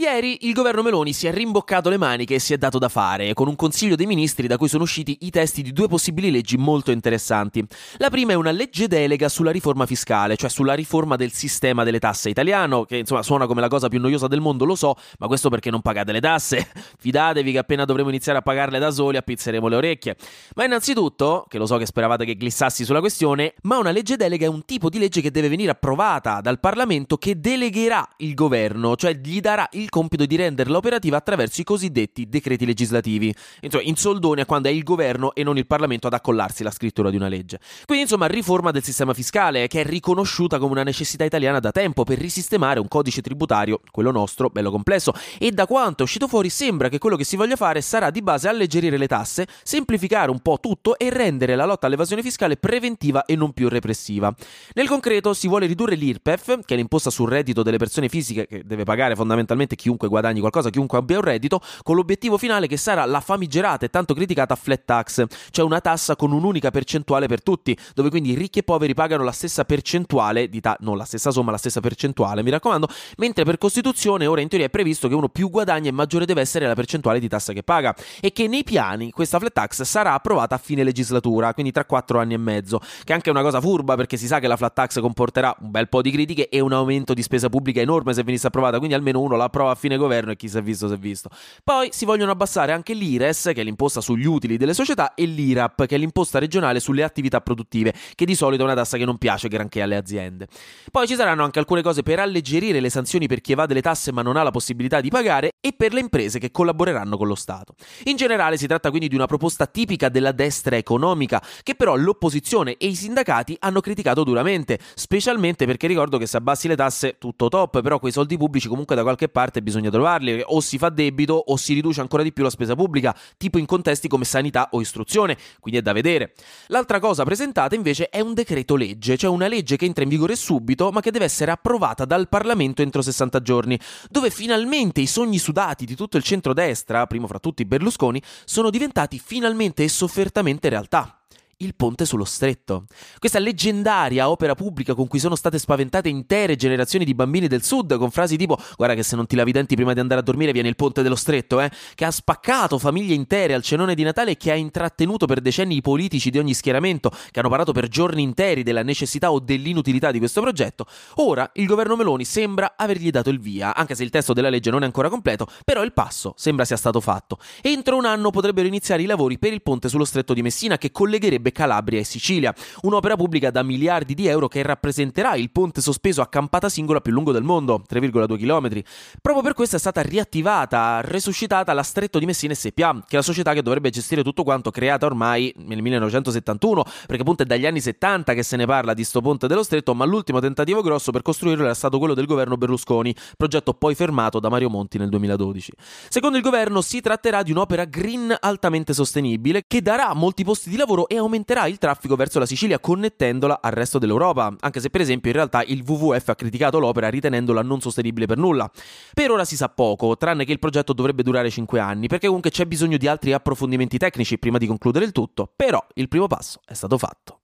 Ieri il governo Meloni si è rimboccato le maniche e si è dato da fare, con un consiglio dei ministri da cui sono usciti i testi di due possibili leggi molto interessanti. La prima è una legge delega sulla riforma fiscale, cioè sulla riforma del sistema delle tasse italiano, che insomma suona come la cosa più noiosa del mondo, lo so, ma questo perché non pagate le tasse? Fidatevi che appena dovremo iniziare a pagarle da soli appizzeremo le orecchie. Ma innanzitutto, che lo so che speravate che glissassi sulla questione, ma una legge delega è un tipo di legge che deve venire approvata dal Parlamento che delegherà il governo, cioè gli darà il il compito di renderla operativa attraverso i cosiddetti decreti legislativi. Insomma, in soldoni è quando è il governo e non il Parlamento ad accollarsi la scrittura di una legge. Quindi, insomma, riforma del sistema fiscale, che è riconosciuta come una necessità italiana da tempo per risistemare un codice tributario, quello nostro, bello complesso, e da quanto è uscito fuori sembra che quello che si voglia fare sarà di base alleggerire le tasse, semplificare un po' tutto e rendere la lotta all'evasione fiscale preventiva e non più repressiva. Nel concreto si vuole ridurre l'IRPEF, che è l'imposta sul reddito delle persone fisiche che deve pagare fondamentalmente chiunque guadagni qualcosa, chiunque abbia un reddito, con l'obiettivo finale che sarà la famigerata e tanto criticata flat tax, cioè una tassa con un'unica percentuale per tutti, dove quindi ricchi e poveri pagano la stessa percentuale di ta- non la stessa somma, la stessa percentuale, mi raccomando, mentre per Costituzione ora in teoria è previsto che uno più guadagna e maggiore deve essere la percentuale di tassa che paga e che nei piani questa flat tax sarà approvata a fine legislatura, quindi tra quattro anni e mezzo, che è anche una cosa furba perché si sa che la flat tax comporterà un bel po' di critiche e un aumento di spesa pubblica enorme se venisse approvata, quindi almeno uno la approva a fine governo e chi si è visto si è visto. Poi si vogliono abbassare anche l'IRES, che è l'imposta sugli utili delle società, e l'IRAP, che è l'imposta regionale sulle attività produttive, che di solito è una tassa che non piace granché alle aziende. Poi ci saranno anche alcune cose per alleggerire le sanzioni per chi evade le tasse ma non ha la possibilità di pagare e per le imprese che collaboreranno con lo Stato. In generale si tratta quindi di una proposta tipica della destra economica, che però l'opposizione e i sindacati hanno criticato duramente, specialmente perché ricordo che se abbassi le tasse tutto top, però quei soldi pubblici comunque da qualche parte parte bisogna trovarli, o si fa debito o si riduce ancora di più la spesa pubblica, tipo in contesti come sanità o istruzione, quindi è da vedere. L'altra cosa presentata invece è un decreto legge, cioè una legge che entra in vigore subito ma che deve essere approvata dal Parlamento entro 60 giorni, dove finalmente i sogni sudati di tutto il centrodestra, primo fra tutti Berlusconi, sono diventati finalmente e soffertamente realtà il ponte sullo stretto. Questa leggendaria opera pubblica con cui sono state spaventate intere generazioni di bambini del sud con frasi tipo guarda che se non ti lavi i denti prima di andare a dormire viene il ponte dello stretto, eh? che ha spaccato famiglie intere al cenone di Natale e che ha intrattenuto per decenni i politici di ogni schieramento che hanno parlato per giorni interi della necessità o dell'inutilità di questo progetto. Ora il governo Meloni sembra avergli dato il via, anche se il testo della legge non è ancora completo, però il passo sembra sia stato fatto. Entro un anno potrebbero iniziare i lavori per il ponte sullo stretto di Messina che collegherebbe collegherebbe Calabria e Sicilia, un'opera pubblica da miliardi di euro che rappresenterà il ponte sospeso a campata singola più lungo del mondo, 3,2 km. Proprio per questo è stata riattivata, resuscitata la Stretto di Messina SPA, che è la società che dovrebbe gestire tutto quanto creata ormai nel 1971, perché appunto è dagli anni 70 che se ne parla di sto ponte dello Stretto, ma l'ultimo tentativo grosso per costruirlo era stato quello del governo Berlusconi, progetto poi fermato da Mario Monti nel 2012. Secondo il governo si tratterà di un'opera green altamente sostenibile che darà molti posti di lavoro e aumenterà aumenterà il traffico verso la Sicilia connettendola al resto dell'Europa, anche se per esempio in realtà il WWF ha criticato l'opera ritenendola non sostenibile per nulla. Per ora si sa poco, tranne che il progetto dovrebbe durare 5 anni, perché comunque c'è bisogno di altri approfondimenti tecnici prima di concludere il tutto, però il primo passo è stato fatto.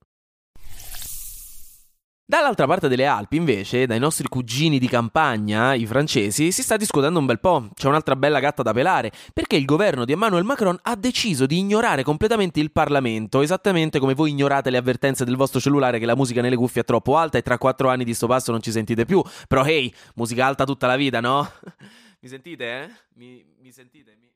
Dall'altra parte delle Alpi, invece, dai nostri cugini di campagna, i francesi, si sta discutendo un bel po'. C'è un'altra bella gatta da pelare, perché il governo di Emmanuel Macron ha deciso di ignorare completamente il Parlamento, esattamente come voi ignorate le avvertenze del vostro cellulare che la musica nelle cuffie è troppo alta e tra quattro anni di sto passo non ci sentite più. Però hey, musica alta tutta la vita, no? mi sentite, eh? Mi, mi sentite? Mi...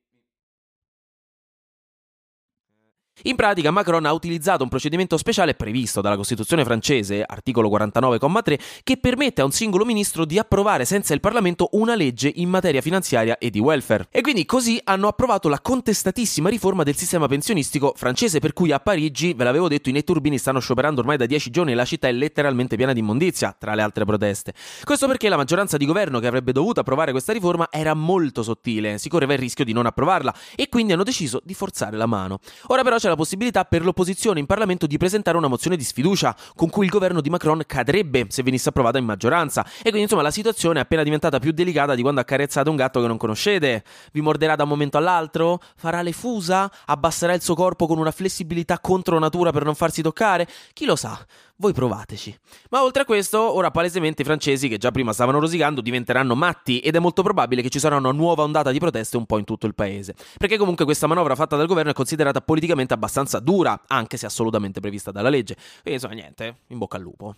In pratica Macron ha utilizzato un procedimento speciale previsto dalla Costituzione francese, articolo 49,3, che permette a un singolo ministro di approvare senza il Parlamento una legge in materia finanziaria e di welfare. E quindi così hanno approvato la contestatissima riforma del sistema pensionistico francese per cui a Parigi, ve l'avevo detto, i netturbini stanno scioperando ormai da dieci giorni e la città è letteralmente piena di immondizia, tra le altre proteste. Questo perché la maggioranza di governo che avrebbe dovuto approvare questa riforma era molto sottile, si correva il rischio di non approvarla e quindi hanno deciso di forzare la mano. Ora però c'è la possibilità per l'opposizione in Parlamento di presentare una mozione di sfiducia con cui il governo di Macron cadrebbe se venisse approvata in maggioranza. E quindi insomma la situazione è appena diventata più delicata di quando accarezzate un gatto che non conoscete. Vi morderà da un momento all'altro? Farà le fusa? Abbasserà il suo corpo con una flessibilità contro natura per non farsi toccare? Chi lo sa? Voi provateci. Ma oltre a questo, ora palesemente i francesi, che già prima stavano rosicando, diventeranno matti ed è molto probabile che ci sarà una nuova ondata di proteste un po' in tutto il paese. Perché comunque questa manovra fatta dal governo è considerata politicamente abbastanza dura, anche se assolutamente prevista dalla legge. Quindi insomma niente, in bocca al lupo.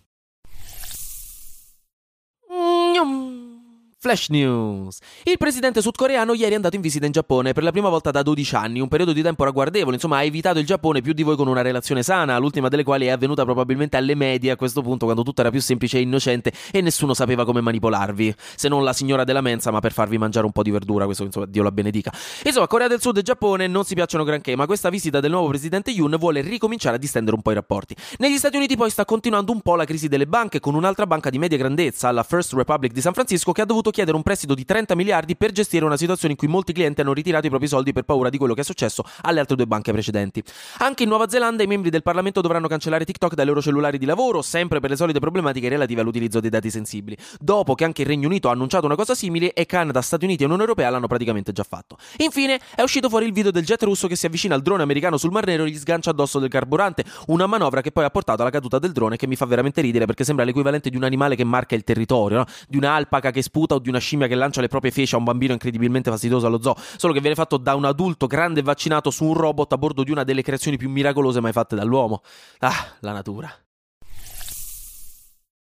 Flash News. Il presidente sudcoreano ieri è andato in visita in Giappone per la prima volta da 12 anni, un periodo di tempo ragguardevole, insomma ha evitato il Giappone più di voi con una relazione sana, l'ultima delle quali è avvenuta probabilmente alle medie a questo punto, quando tutto era più semplice e innocente e nessuno sapeva come manipolarvi, se non la signora della mensa, ma per farvi mangiare un po' di verdura, questo insomma Dio la benedica. Insomma, Corea del Sud e Giappone non si piacciono granché, ma questa visita del nuovo presidente Yoon vuole ricominciare a distendere un po' i rapporti. Negli Stati Uniti poi sta continuando un po' la crisi delle banche con un'altra banca di media grandezza, la First Republic di San Francisco, che ha dovuto chiedere un prestito di 30 miliardi per gestire una situazione in cui molti clienti hanno ritirato i propri soldi per paura di quello che è successo alle altre due banche precedenti. Anche in Nuova Zelanda i membri del Parlamento dovranno cancellare TikTok dai loro cellulari di lavoro, sempre per le solite problematiche relative all'utilizzo dei dati sensibili, dopo che anche il Regno Unito ha annunciato una cosa simile e Canada, Stati Uniti e Unione Europea l'hanno praticamente già fatto. Infine è uscito fuori il video del jet russo che si avvicina al drone americano sul Mar Nero e gli sgancia addosso del carburante, una manovra che poi ha portato alla caduta del drone che mi fa veramente ridere perché sembra l'equivalente di un animale che marca il territorio, no? di un'alpaca che sputa o di una scimmia che lancia le proprie feci a un bambino incredibilmente fastidioso allo zoo, solo che viene fatto da un adulto grande e vaccinato su un robot a bordo di una delle creazioni più miracolose mai fatte dall'uomo. Ah, la natura.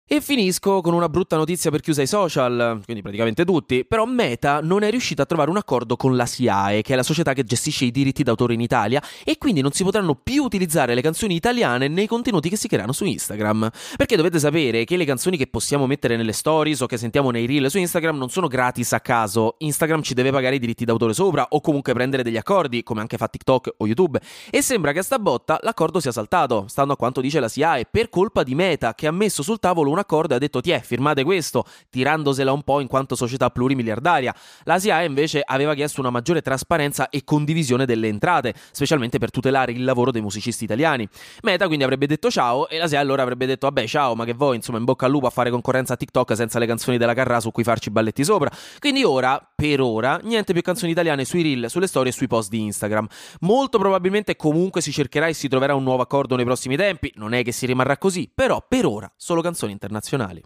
E finisco con una brutta notizia per chi usa i social, quindi praticamente tutti, però Meta non è riuscita a trovare un accordo con la SIAE, che è la società che gestisce i diritti d'autore in Italia, e quindi non si potranno più utilizzare le canzoni italiane nei contenuti che si creano su Instagram. Perché dovete sapere che le canzoni che possiamo mettere nelle stories o che sentiamo nei reel su Instagram non sono gratis a caso, Instagram ci deve pagare i diritti d'autore sopra o comunque prendere degli accordi, come anche fa TikTok o YouTube, e sembra che a sta botta l'accordo sia saltato, stando a quanto dice la SIAE, per colpa di Meta, che ha messo sul tavolo un accordo e ha detto tiè, firmate questo, tirandosela un po' in quanto società plurimiliardaria. La SIAE invece aveva chiesto una maggiore trasparenza e condivisione delle entrate, specialmente per tutelare il lavoro dei musicisti italiani. Meta quindi avrebbe detto ciao e la SIAE allora avrebbe detto vabbè ciao, ma che voi insomma in bocca al lupo a fare concorrenza a TikTok senza le canzoni della Carrà su cui farci balletti sopra. Quindi ora, per ora, niente più canzoni italiane sui reel, sulle storie e sui post di Instagram. Molto probabilmente comunque si cercherà e si troverà un nuovo accordo nei prossimi tempi, non è che si rimarrà così, però per ora solo canzoni internazionali.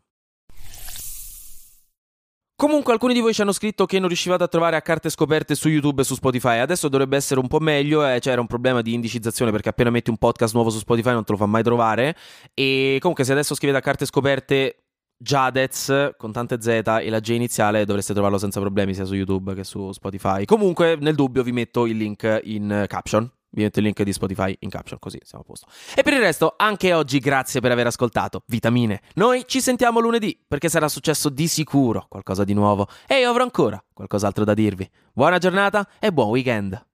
Comunque alcuni di voi ci hanno scritto che non riuscivate a trovare a carte scoperte su YouTube e su Spotify. Adesso dovrebbe essere un po' meglio, eh, c'era un problema di indicizzazione perché appena metti un podcast nuovo su Spotify non te lo fa mai trovare. E comunque se adesso scrivete a carte scoperte Jadez con tante Z e la J iniziale dovreste trovarlo senza problemi sia su YouTube che su Spotify. Comunque nel dubbio vi metto il link in caption vi metto il link di Spotify in caption, così siamo a posto. E per il resto, anche oggi grazie per aver ascoltato Vitamine. Noi ci sentiamo lunedì, perché sarà successo di sicuro qualcosa di nuovo e io avrò ancora qualcos'altro da dirvi. Buona giornata e buon weekend.